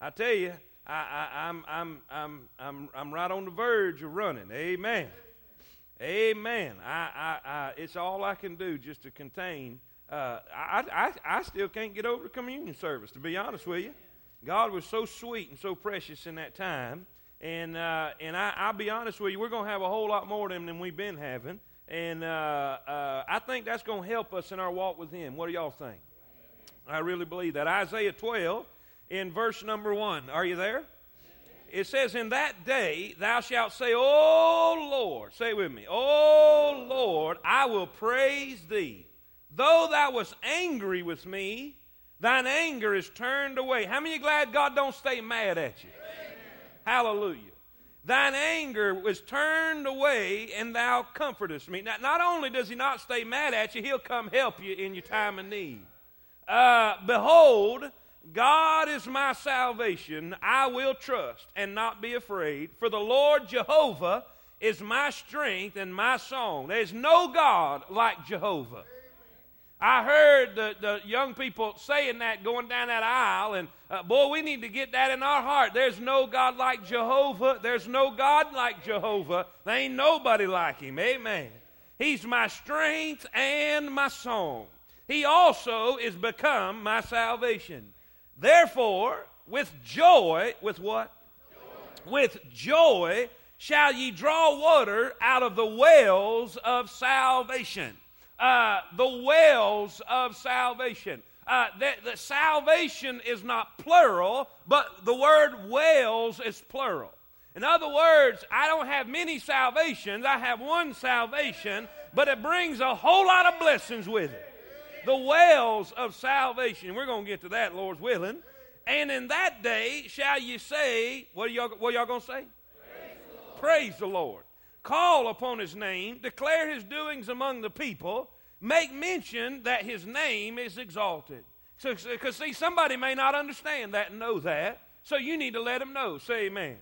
I tell you, I, I, I'm, I'm, I'm, I'm, I'm right on the verge of running. Amen. Amen. I, I, I, it's all I can do just to contain. Uh, I, I, I still can't get over the communion service, to be honest with you. God was so sweet and so precious in that time. And, uh, and I, I'll be honest with you, we're going to have a whole lot more of them than we've been having. And uh, uh, I think that's going to help us in our walk with Him. What do y'all think? I really believe that. Isaiah 12 in verse number 1. Are you there? It says, In that day thou shalt say, O Lord, say with me, O Lord, I will praise thee. Though thou wast angry with me, thine anger is turned away. How many glad God don't stay mad at you? Amen. Hallelujah. Thine anger was turned away, and thou comfortest me. Now, not only does he not stay mad at you, he'll come help you in your time of need. Uh, behold, God is my salvation. I will trust and not be afraid. For the Lord Jehovah is my strength and my song. There's no God like Jehovah. I heard the, the young people saying that going down that aisle, and uh, boy, we need to get that in our heart. There's no God like Jehovah. There's no God like Jehovah. There ain't nobody like him. Amen. He's my strength and my song. He also is become my salvation. Therefore, with joy, with what? Joy. With joy shall ye draw water out of the wells of salvation. Uh, the wells of salvation. Uh, the, the salvation is not plural, but the word wells is plural. In other words, I don't have many salvations. I have one salvation, but it brings a whole lot of blessings with it the wells of salvation. We're going to get to that, Lord's willing. And in that day shall you say, what are y'all, what are y'all going to say? Praise the, Praise the Lord. Call upon his name, declare his doings among the people, make mention that his name is exalted. So, because see, somebody may not understand that and know that, so you need to let them know. Say amen.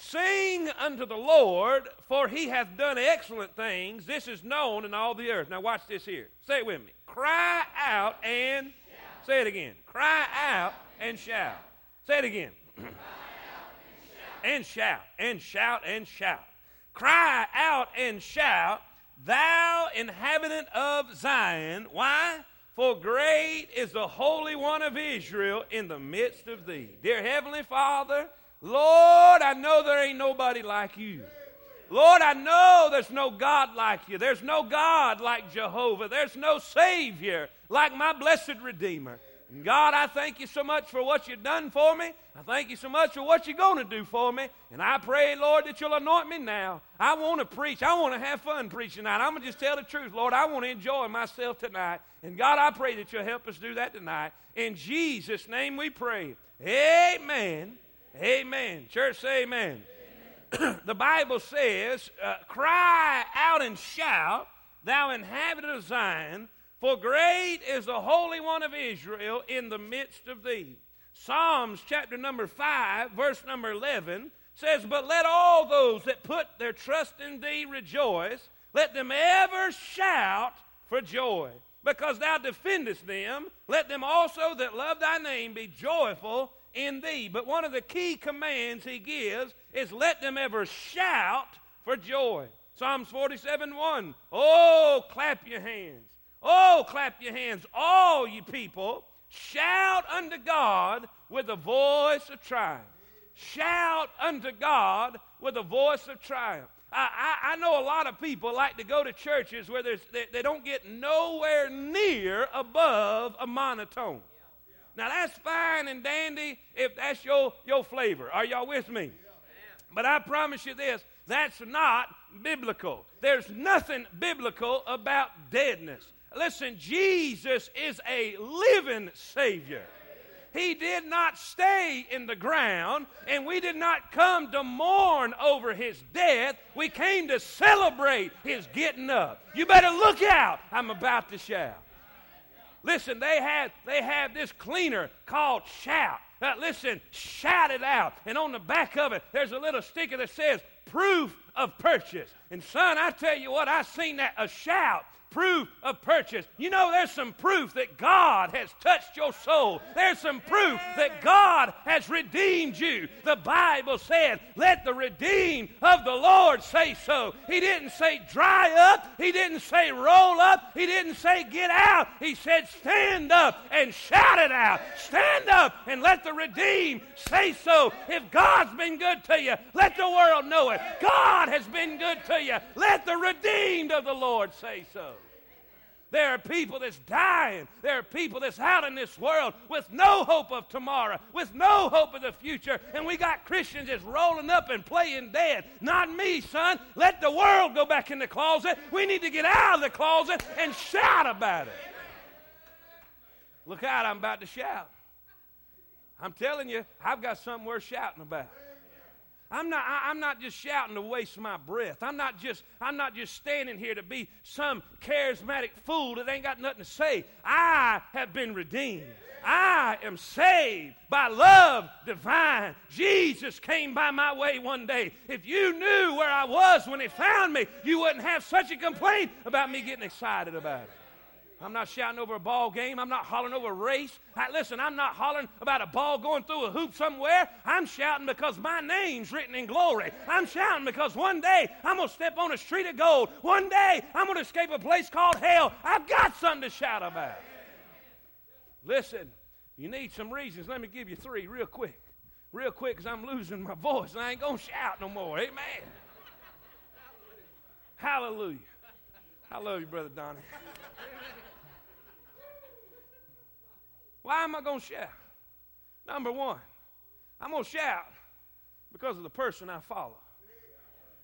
Sing unto the Lord, for he hath done excellent things. This is known in all the earth. Now, watch this here. Say it with me. Cry out and shout. say it again. Cry out and shout. Say it again. and shout, and shout, and shout. Cry out and shout, thou inhabitant of Zion. Why? For great is the Holy One of Israel in the midst of thee. Dear Heavenly Father, Lord, I know there ain't nobody like you. Lord, I know there's no God like you. There's no God like Jehovah. There's no Savior like my blessed Redeemer. And God, I thank you so much for what you've done for me. I thank you so much for what you're going to do for me. And I pray, Lord, that you'll anoint me now. I want to preach. I want to have fun preaching tonight. I'm going to just tell the truth, Lord. I want to enjoy myself tonight. And God, I pray that you'll help us do that tonight. In Jesus' name we pray. Amen. Amen. Church, say amen. amen. the Bible says, uh, Cry out and shout, thou inhabitant of Zion, for great is the Holy One of Israel in the midst of thee. Psalms chapter number 5, verse number 11 says, But let all those that put their trust in thee rejoice, let them ever shout for joy. Because thou defendest them, let them also that love thy name be joyful in thee. But one of the key commands he gives is let them ever shout for joy. Psalms 47 1. Oh, clap your hands. Oh, clap your hands, all you people. Shout unto God with a voice of triumph. Shout unto God with a voice of triumph. I, I, I, know a lot of people like to go to churches where they, they don't get nowhere near above a monotone. Now that's fine and dandy if that's your, your flavor. Are y'all with me? But I promise you this that's not biblical. There's nothing biblical about deadness. Listen, Jesus is a living Savior. He did not stay in the ground, and we did not come to mourn over his death. We came to celebrate his getting up. You better look out. I'm about to shout. Listen, they had they had this cleaner called Shout. Uh, listen, shout it out. And on the back of it, there's a little sticker that says proof of purchase. And son, I tell you what, I seen that a shout proof of purchase. You know, there's some proof that God has touched your soul. There's some proof that God has redeemed you. The Bible said, Let the redeemed of the Lord say so. He didn't say dry up, He didn't say roll up, He didn't say get out. He said stand up and shout it out. Stand up and let the redeemed say so. If God's been good to you, let the world know it. God has been good to you. Let the redeemed of the Lord say so. There are people that's dying. There are people that's out in this world with no hope of tomorrow, with no hope of the future. And we got Christians that's rolling up and playing dead. Not me, son. Let the world go back in the closet. We need to get out of the closet and shout about it. Look out, I'm about to shout. I'm telling you, I've got something worth shouting about. I'm not, I, am not just shouting to waste my breath. I'm not just, I'm not just standing here to be some charismatic fool that ain't got nothing to say. I have been redeemed. I am saved by love divine. Jesus came by my way one day. If you knew where I was when he found me, you wouldn't have such a complaint about me getting excited about it. I'm not shouting over a ball game. I'm not hollering over a race. I, listen, I'm not hollering about a ball going through a hoop somewhere. I'm shouting because my name's written in glory. I'm shouting because one day I'm going to step on a street of gold. One day I'm going to escape a place called hell. I've got something to shout about. Listen, you need some reasons. Let me give you three real quick. Real quick because I'm losing my voice and I ain't going to shout no more. Amen. Hallelujah. I love you, Brother Donnie. Why am I going to shout? Number one, I'm going to shout because of the person I follow.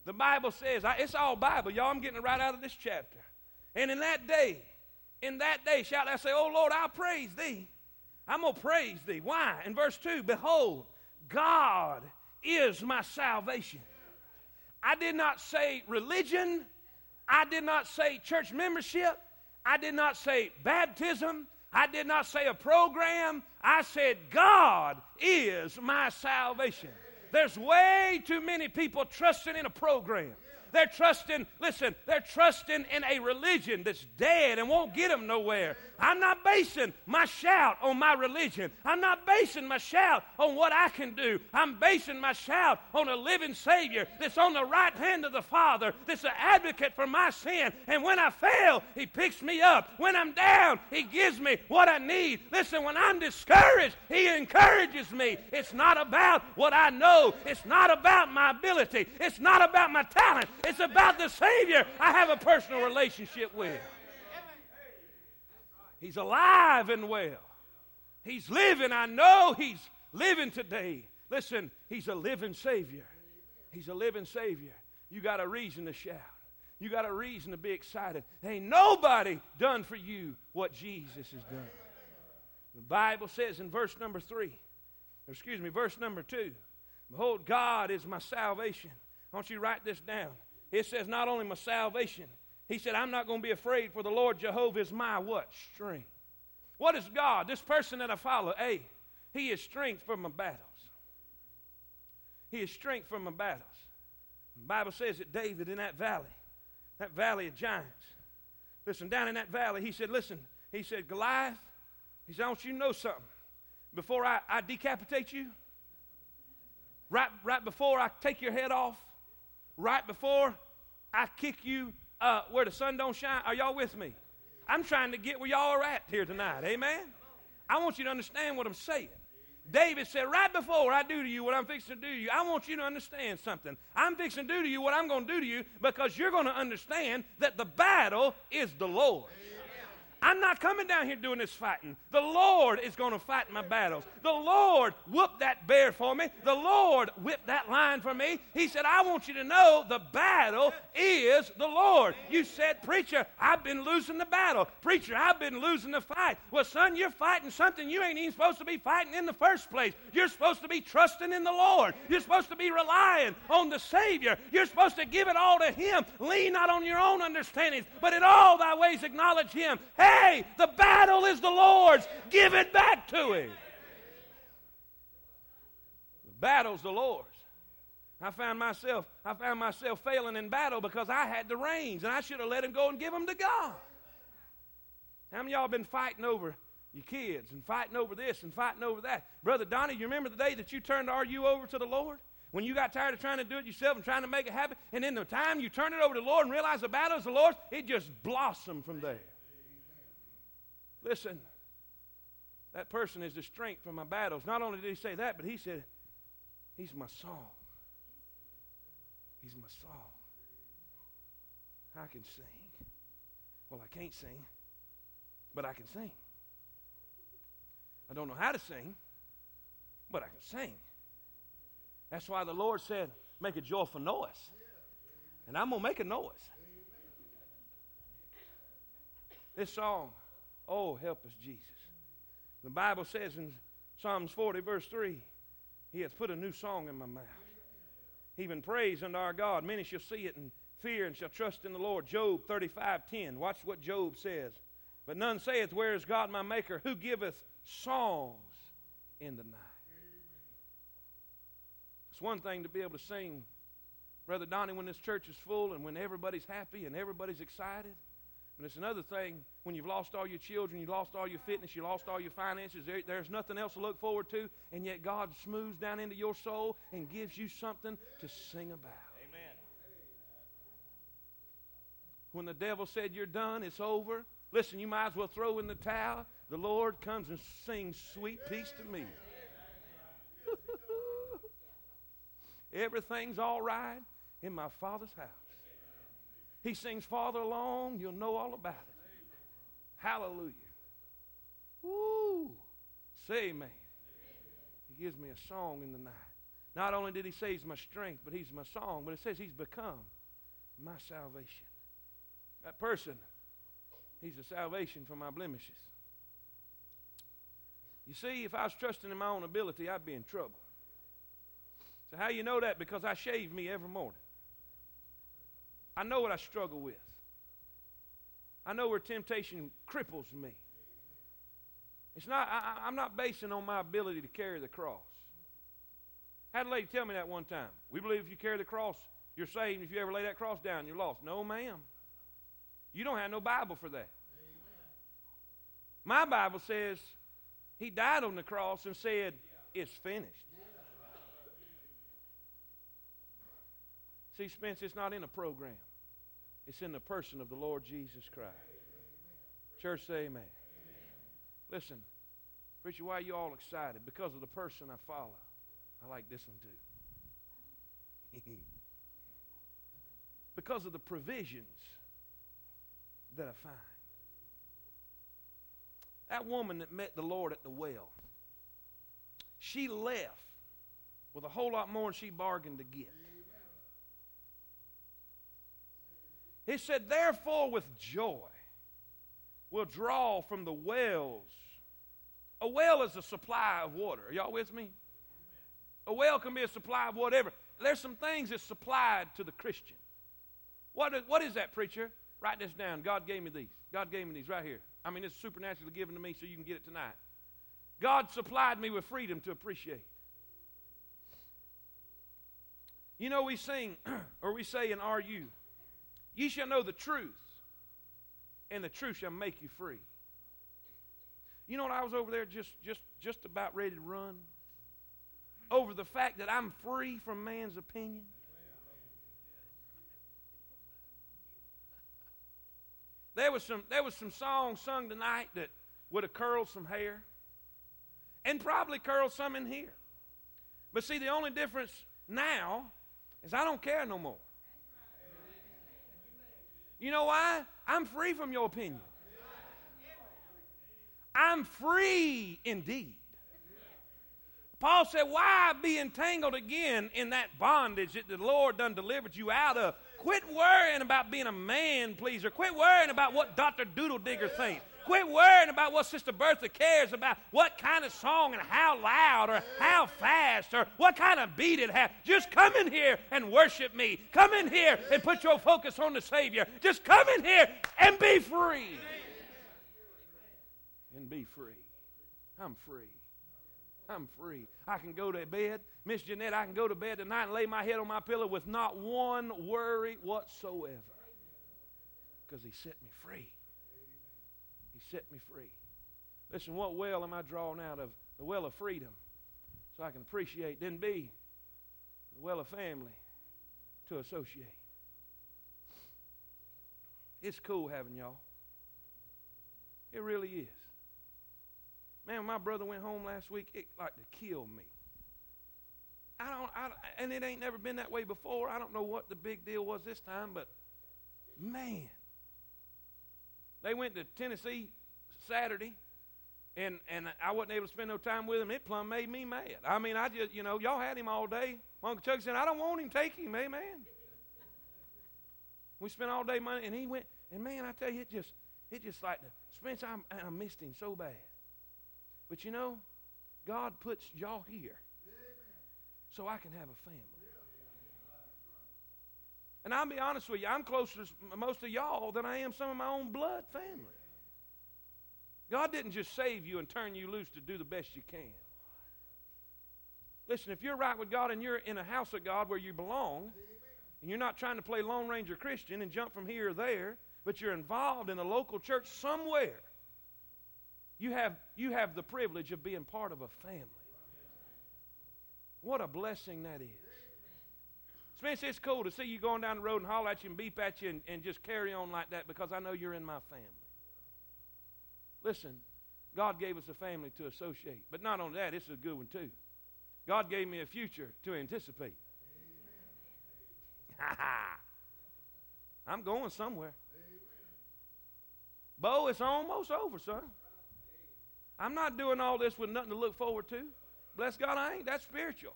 The Bible says, I, it's all Bible, y'all. I'm getting it right out of this chapter. And in that day, in that day, shout, I say, Oh Lord, I'll praise thee. I'm going to praise thee. Why? In verse 2, behold, God is my salvation. I did not say religion. I did not say church membership. I did not say baptism. I did not say a program. I said, God is my salvation. There's way too many people trusting in a program. They're trusting, listen, they're trusting in a religion that's dead and won't get them nowhere. I'm not basing my shout on my religion. I'm not basing my shout on what I can do. I'm basing my shout on a living Savior that's on the right hand of the Father, that's an advocate for my sin. And when I fail, He picks me up. When I'm down, He gives me what I need. Listen, when I'm discouraged, He encourages me. It's not about what I know, it's not about my ability, it's not about my talent, it's about the Savior I have a personal relationship with. He's alive and well. He's living. I know He's living today. Listen, He's a living Savior. He's a living Savior. You got a reason to shout. You got a reason to be excited. Ain't nobody done for you what Jesus has done. The Bible says in verse number three, excuse me, verse number two, Behold, God is my salvation. I want you to write this down. It says not only my salvation, he said, I'm not going to be afraid, for the Lord Jehovah is my what? Strength. What is God? This person that I follow, A, he is strength for my battles. He is strength for my battles. The Bible says that David in that valley, that valley of giants, listen, down in that valley, he said, listen, he said, Goliath, he said, I want you to know something. Before I, I decapitate you, right, right before I take your head off, right before I kick you uh, where the sun don't shine. Are y'all with me? I'm trying to get where y'all are at here tonight. Amen? I want you to understand what I'm saying. David said, right before I do to you what I'm fixing to do to you, I want you to understand something. I'm fixing to do to you what I'm going to do to you because you're going to understand that the battle is the Lord. I'm not coming down here doing this fighting. The Lord is going to fight my battles. The Lord whooped that bear for me. The Lord whipped that lion for me. He said, I want you to know the battle is the Lord. You said, Preacher, I've been losing the battle. Preacher, I've been losing the fight. Well, son, you're fighting something you ain't even supposed to be fighting in the first place. You're supposed to be trusting in the Lord. You're supposed to be relying on the Savior. You're supposed to give it all to Him. Lean not on your own understandings, but in all thy ways acknowledge Him. Hey, Hey, the battle is the Lord's. Give it back to Him. The battle's the Lord's. I found myself, I found myself failing in battle because I had the reins and I should have let him go and give them to God. How many y'all been fighting over your kids and fighting over this and fighting over that? Brother Donnie, you remember the day that you turned RU over to the Lord? When you got tired of trying to do it yourself and trying to make it happen, and in the time you turn it over to the Lord and realize the battle is the Lord's, it just blossomed from there. Listen, that person is the strength for my battles. Not only did he say that, but he said, He's my song. He's my song. I can sing. Well, I can't sing, but I can sing. I don't know how to sing, but I can sing. That's why the Lord said, make a joyful noise. And I'm going to make a noise. This song, oh, help us, Jesus. The Bible says in Psalms 40, verse 3, He has put a new song in my mouth. Even praise unto our God. Many shall see it and fear and shall trust in the Lord. Job 35, 10. Watch what Job says. But none saith, Where is God my Maker? Who giveth songs in the night? It's one thing to be able to sing, Brother Donnie, when this church is full and when everybody's happy and everybody's excited. But it's another thing when you've lost all your children, you lost all your fitness, you lost all your finances, there, there's nothing else to look forward to, and yet God smooths down into your soul and gives you something to sing about. Amen. When the devil said you're done, it's over. Listen, you might as well throw in the towel. The Lord comes and sings sweet peace to me. Everything's all right in my Father's house. He sings farther along, you'll know all about it. Hallelujah. Woo! Say amen. He gives me a song in the night. Not only did he say he's my strength, but he's my song, but it says he's become my salvation. That person, he's the salvation for my blemishes. You see, if I was trusting in my own ability, I'd be in trouble. So, how you know that? Because I shave me every morning. I know what I struggle with. I know where temptation cripples me. It's not, I, am not basing on my ability to carry the cross. Had a lady tell me that one time. We believe if you carry the cross, you're saved. If you ever lay that cross down, you're lost. No, ma'am. You don't have no Bible for that. My Bible says he died on the cross and said, It's finished. See, Spence, it's not in a program. It's in the person of the Lord Jesus Christ. Church, say amen. Listen, preacher, why are you all excited? Because of the person I follow. I like this one too. because of the provisions that I find. That woman that met the Lord at the well, she left with a whole lot more than she bargained to get. He said, Therefore, with joy, we'll draw from the wells. A well is a supply of water. Are y'all with me? A well can be a supply of whatever. There's some things that's supplied to the Christian. What is, what is that, preacher? Write this down. God gave me these. God gave me these right here. I mean, it's supernaturally given to me so you can get it tonight. God supplied me with freedom to appreciate. You know, we sing, or we say in RU, Ye shall know the truth, and the truth shall make you free. You know what? I was over there just, just, just about ready to run over the fact that I'm free from man's opinion. There was some, there was some songs sung tonight that would have curled some hair, and probably curled some in here. But see, the only difference now is I don't care no more. You know why? I'm free from your opinion. I'm free indeed. Paul said, Why be entangled again in that bondage that the Lord done delivered you out of? Quit worrying about being a man pleaser. Quit worrying about what Dr. Doodle Digger thinks. Quit worrying about what Sister Bertha cares about, what kind of song and how loud or how fast or what kind of beat it has. Just come in here and worship me. Come in here and put your focus on the Savior. Just come in here and be free. And be free. I'm free. I'm free. I can go to bed. Miss Jeanette, I can go to bed tonight and lay my head on my pillow with not one worry whatsoever. Because he set me free. Set me free. Listen, what well am I drawing out of? The well of freedom. So I can appreciate, then be the well of family to associate. It's cool having y'all. It really is. Man, when my brother went home last week, it like to kill me. I don't, I, and it ain't never been that way before. I don't know what the big deal was this time, but man, they went to Tennessee Saturday, and and I wasn't able to spend no time with him. It plumb made me mad. I mean, I just, you know, y'all had him all day. Uncle Chuck said, "I don't want him. Take him, amen." We spent all day money, and he went. And man, I tell you, it just, it just like the Spencer. I, I missed him so bad. But you know, God puts y'all here so I can have a family. And I'll be honest with you, I'm closer to most of y'all than I am some of my own blood family. God didn't just save you and turn you loose to do the best you can. Listen, if you're right with God and you're in a house of God where you belong, and you're not trying to play Lone Ranger Christian and jump from here or there, but you're involved in a local church somewhere, you have, you have the privilege of being part of a family. What a blessing that is. Spencer, it's cool to see you going down the road and holler at you and beep at you and, and just carry on like that because I know you're in my family. Listen, God gave us a family to associate. But not only that, it's a good one too. God gave me a future to anticipate. I'm going somewhere. Bo, it's almost over, son. I'm not doing all this with nothing to look forward to. Bless God, I ain't. That's spiritual.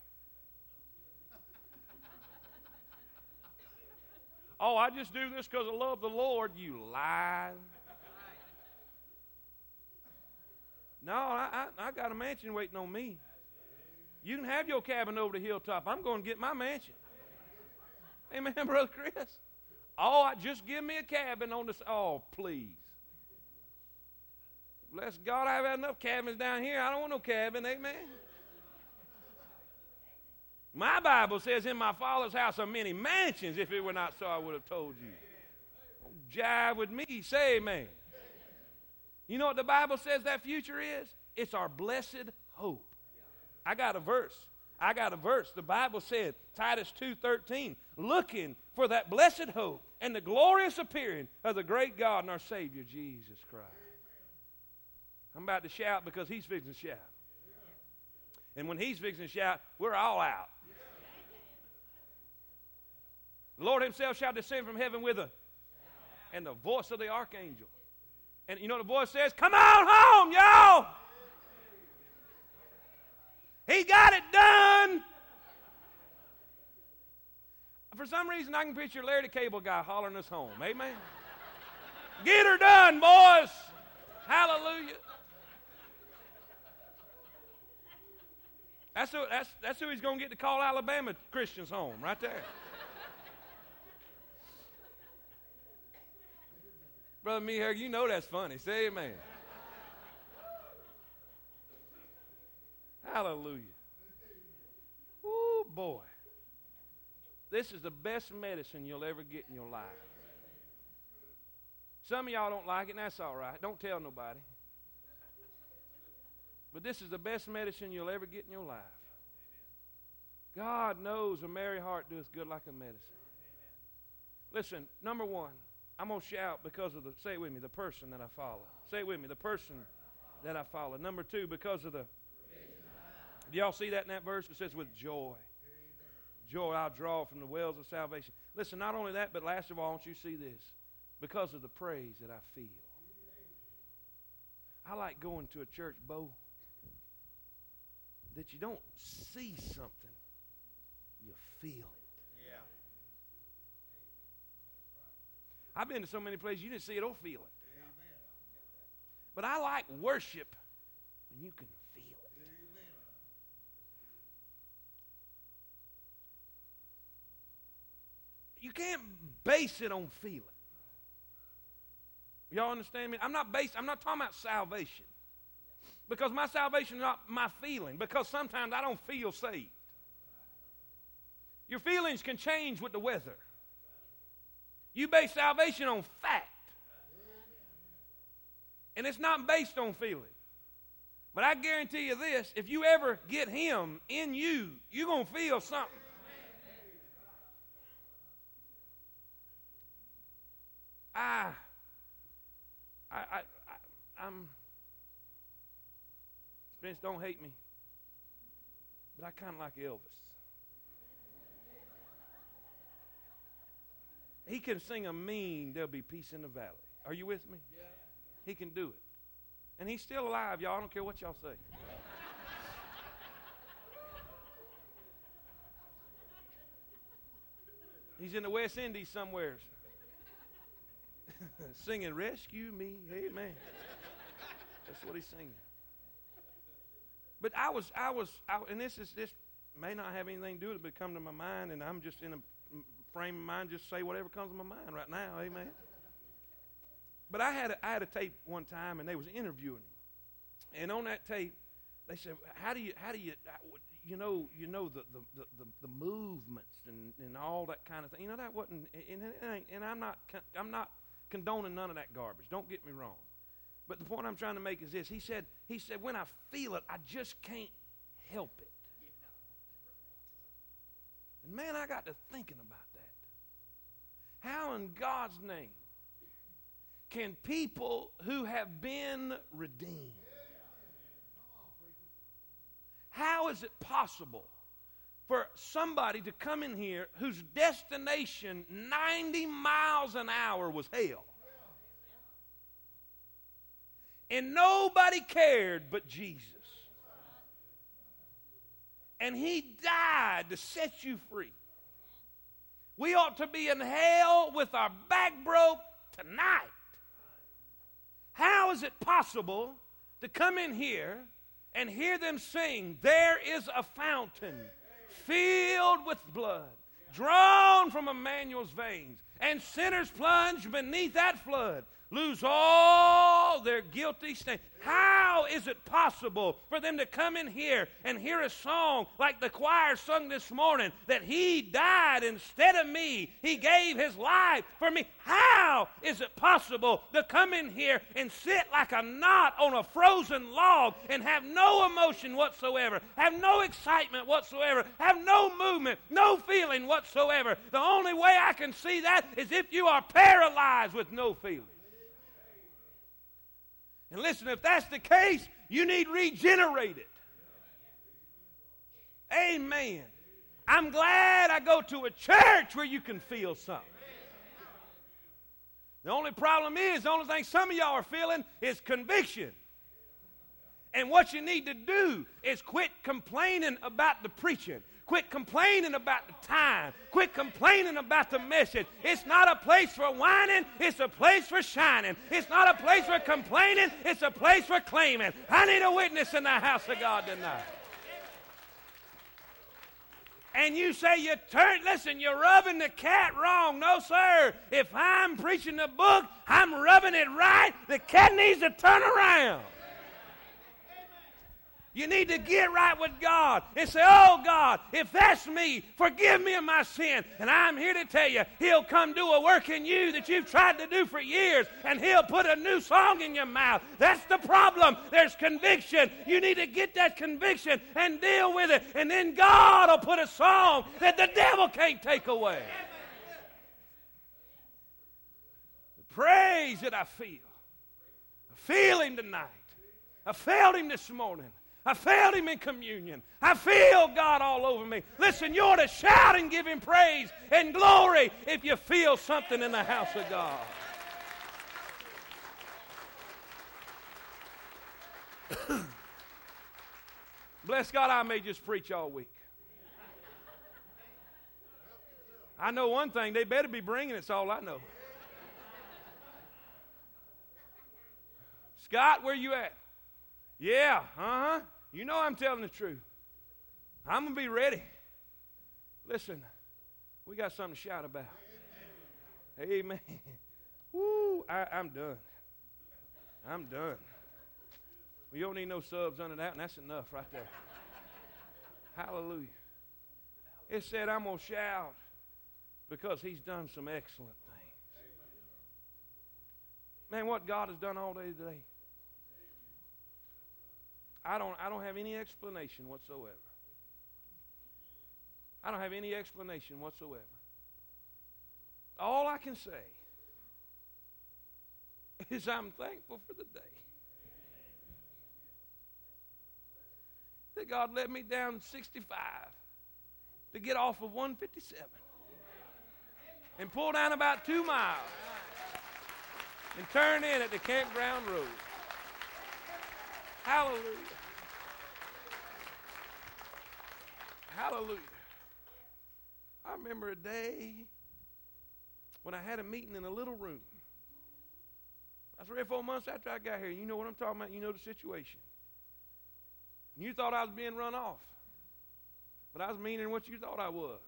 Oh, I just do this because I love the Lord. You lie. No, I, I, I got a mansion waiting on me. You can have your cabin over the hilltop. I'm going to get my mansion. Amen, Brother Chris. Oh, I just give me a cabin on this. Oh, please. Bless God, I've had enough cabins down here. I don't want no cabin. Amen. My Bible says, In my Father's house are many mansions. If it were not so, I would have told you. Don't jive with me. Say amen. You know what the Bible says that future is? It's our blessed hope. I got a verse. I got a verse. The Bible said, Titus 2:13, looking for that blessed hope and the glorious appearing of the great God and our Savior Jesus Christ. I'm about to shout because he's fixing to shout. And when he's fixing to shout, we're all out. The Lord himself shall descend from heaven with a and the voice of the archangel. And you know the voice says? Come on home, y'all. He got it done. For some reason, I can picture Larry the Cable Guy hollering us home. Amen. Get her done, boys. Hallelujah. That's who, that's, that's who he's going to get to call Alabama Christians home, right there. Brother Meher, you know that's funny. Say amen. Hallelujah. Woo, boy. This is the best medicine you'll ever get in your life. Some of y'all don't like it, and that's all right. Don't tell nobody. But this is the best medicine you'll ever get in your life. God knows a merry heart doeth good like a medicine. Listen, number one, I'm going to shout because of the, say it with me, the person that I follow. Say it with me, the person that I follow. Number two, because of the, do y'all see that in that verse? It says, with joy. Joy I'll draw from the wells of salvation. Listen, not only that, but last of all, want you see this. Because of the praise that I feel. I like going to a church, Bo, that you don't see something, you feel it. Yeah. I've been to so many places you didn't see it or feel it. But I like worship when you can feel it. You can't base it on feeling. Y'all understand me? I'm not based, I'm not talking about salvation. Because my salvation is not my feeling, because sometimes I don't feel saved. Your feelings can change with the weather. You base salvation on fact. And it's not based on feeling. But I guarantee you this if you ever get Him in you, you're going to feel something. I, I, I, I I'm, Spence, don't hate me, but I kind of like Elvis. He can sing a mean, there'll be peace in the valley. Are you with me? Yeah. He can do it. And he's still alive, y'all. I don't care what y'all say. he's in the West Indies somewhere singing, Rescue Me. Amen. That's what he's singing. But I was, I was, I, and this is this may not have anything to do with it, but come to my mind, and I'm just in a frame of mind, just say whatever comes to my mind right now. Amen. But I had a, I had a tape one time, and they was interviewing him, and on that tape, they said, "How do you, how do you, uh, you know, you know the the, the, the movements and, and all that kind of thing. You know that wasn't, and, and, and I'm not, I'm not condoning none of that garbage. Don't get me wrong. But the point I'm trying to make is this. He said, he said, when I feel it, I just can't help it. And man, I got to thinking about that. How in God's name can people who have been redeemed, how is it possible for somebody to come in here whose destination 90 miles an hour was hell? And nobody cared but Jesus. And he died to set you free. We ought to be in hell with our back broke tonight. How is it possible to come in here and hear them sing, There is a fountain filled with blood, drawn from Emmanuel's veins, and sinners plunge beneath that flood? Lose all their guilty stain. How is it possible for them to come in here and hear a song like the choir sung this morning that He died instead of me? He gave His life for me. How is it possible to come in here and sit like a knot on a frozen log and have no emotion whatsoever, have no excitement whatsoever, have no movement, no feeling whatsoever? The only way I can see that is if you are paralyzed with no feeling. And listen, if that's the case, you need regenerated. Amen. I'm glad I go to a church where you can feel something. The only problem is, the only thing some of y'all are feeling is conviction. And what you need to do is quit complaining about the preaching. Quit complaining about the time. Quit complaining about the message. It's not a place for whining, it's a place for shining. It's not a place for complaining, it's a place for claiming. I need a witness in the house of God tonight. And you say you turn, listen, you're rubbing the cat wrong. No, sir. If I'm preaching the book, I'm rubbing it right. The cat needs to turn around. You need to get right with God and say, Oh God, if that's me, forgive me of my sin. And I'm here to tell you, He'll come do a work in you that you've tried to do for years, and He'll put a new song in your mouth. That's the problem. There's conviction. You need to get that conviction and deal with it, and then God will put a song that the devil can't take away. The praise that I feel. I feel Him tonight. I felt Him this morning. I felt him in communion. I feel God all over me. Listen, you ought to shout and give him praise and glory if you feel something in the house of God. Bless God, I may just preach all week. I know one thing, they better be bringing it's all I know. Scott, where you at? Yeah, uh huh. You know I'm telling the truth. I'm going to be ready. Listen, we got something to shout about. Amen. Amen. Woo, I, I'm done. I'm done. We don't need no subs under that, and that's enough right there. Hallelujah. It said, I'm going to shout because he's done some excellent things. Man, what God has done all day today. I don't, I don't have any explanation whatsoever. I don't have any explanation whatsoever. All I can say is I'm thankful for the day that God let me down 65 to get off of 157 and pull down about two miles and turn in at the campground road. Hallelujah. Hallelujah. I remember a day when I had a meeting in a little room. That's three or four months after I got here. You know what I'm talking about. You know the situation. You thought I was being run off, but I was meaner than what you thought I was.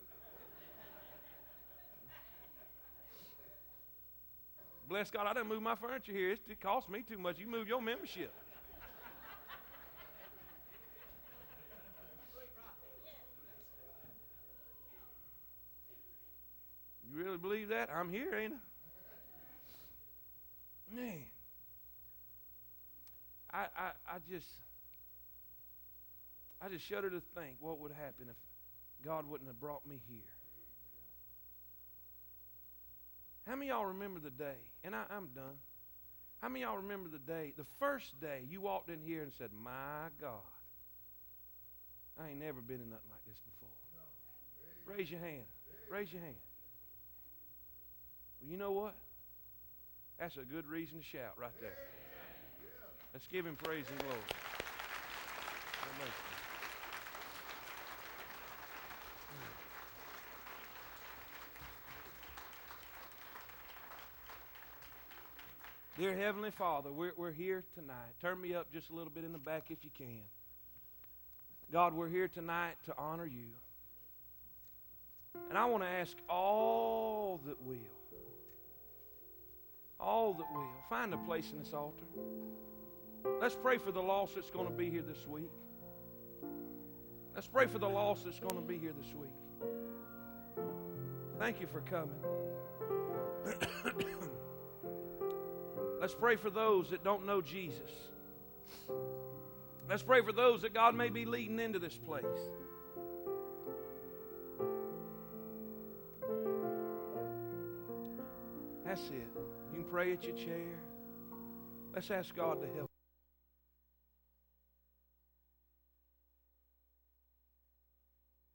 Bless God, I didn't move my furniture here. It cost me too much. You move your membership. You really believe that? I'm here, ain't I? Man. I, I, I just I just shudder to think what would happen if God wouldn't have brought me here. How many y'all remember the day? And I, I'm done. How many y'all remember the day, the first day you walked in here and said, My God, I ain't never been in nothing like this before? Raise your hand. Raise your hand. Well, you know what? That's a good reason to shout right there. Let's give him praise and glory. Dear Heavenly Father, we're, we're here tonight. Turn me up just a little bit in the back if you can. God, we're here tonight to honor you. And I want to ask all that will, all that will, find a place in this altar. Let's pray for the lost that's going to be here this week. Let's pray for the lost that's going to be here this week. Thank you for coming. Let's pray for those that don't know Jesus. Let's pray for those that God may be leading into this place. That's it. Can pray at your chair. Let's ask God to help.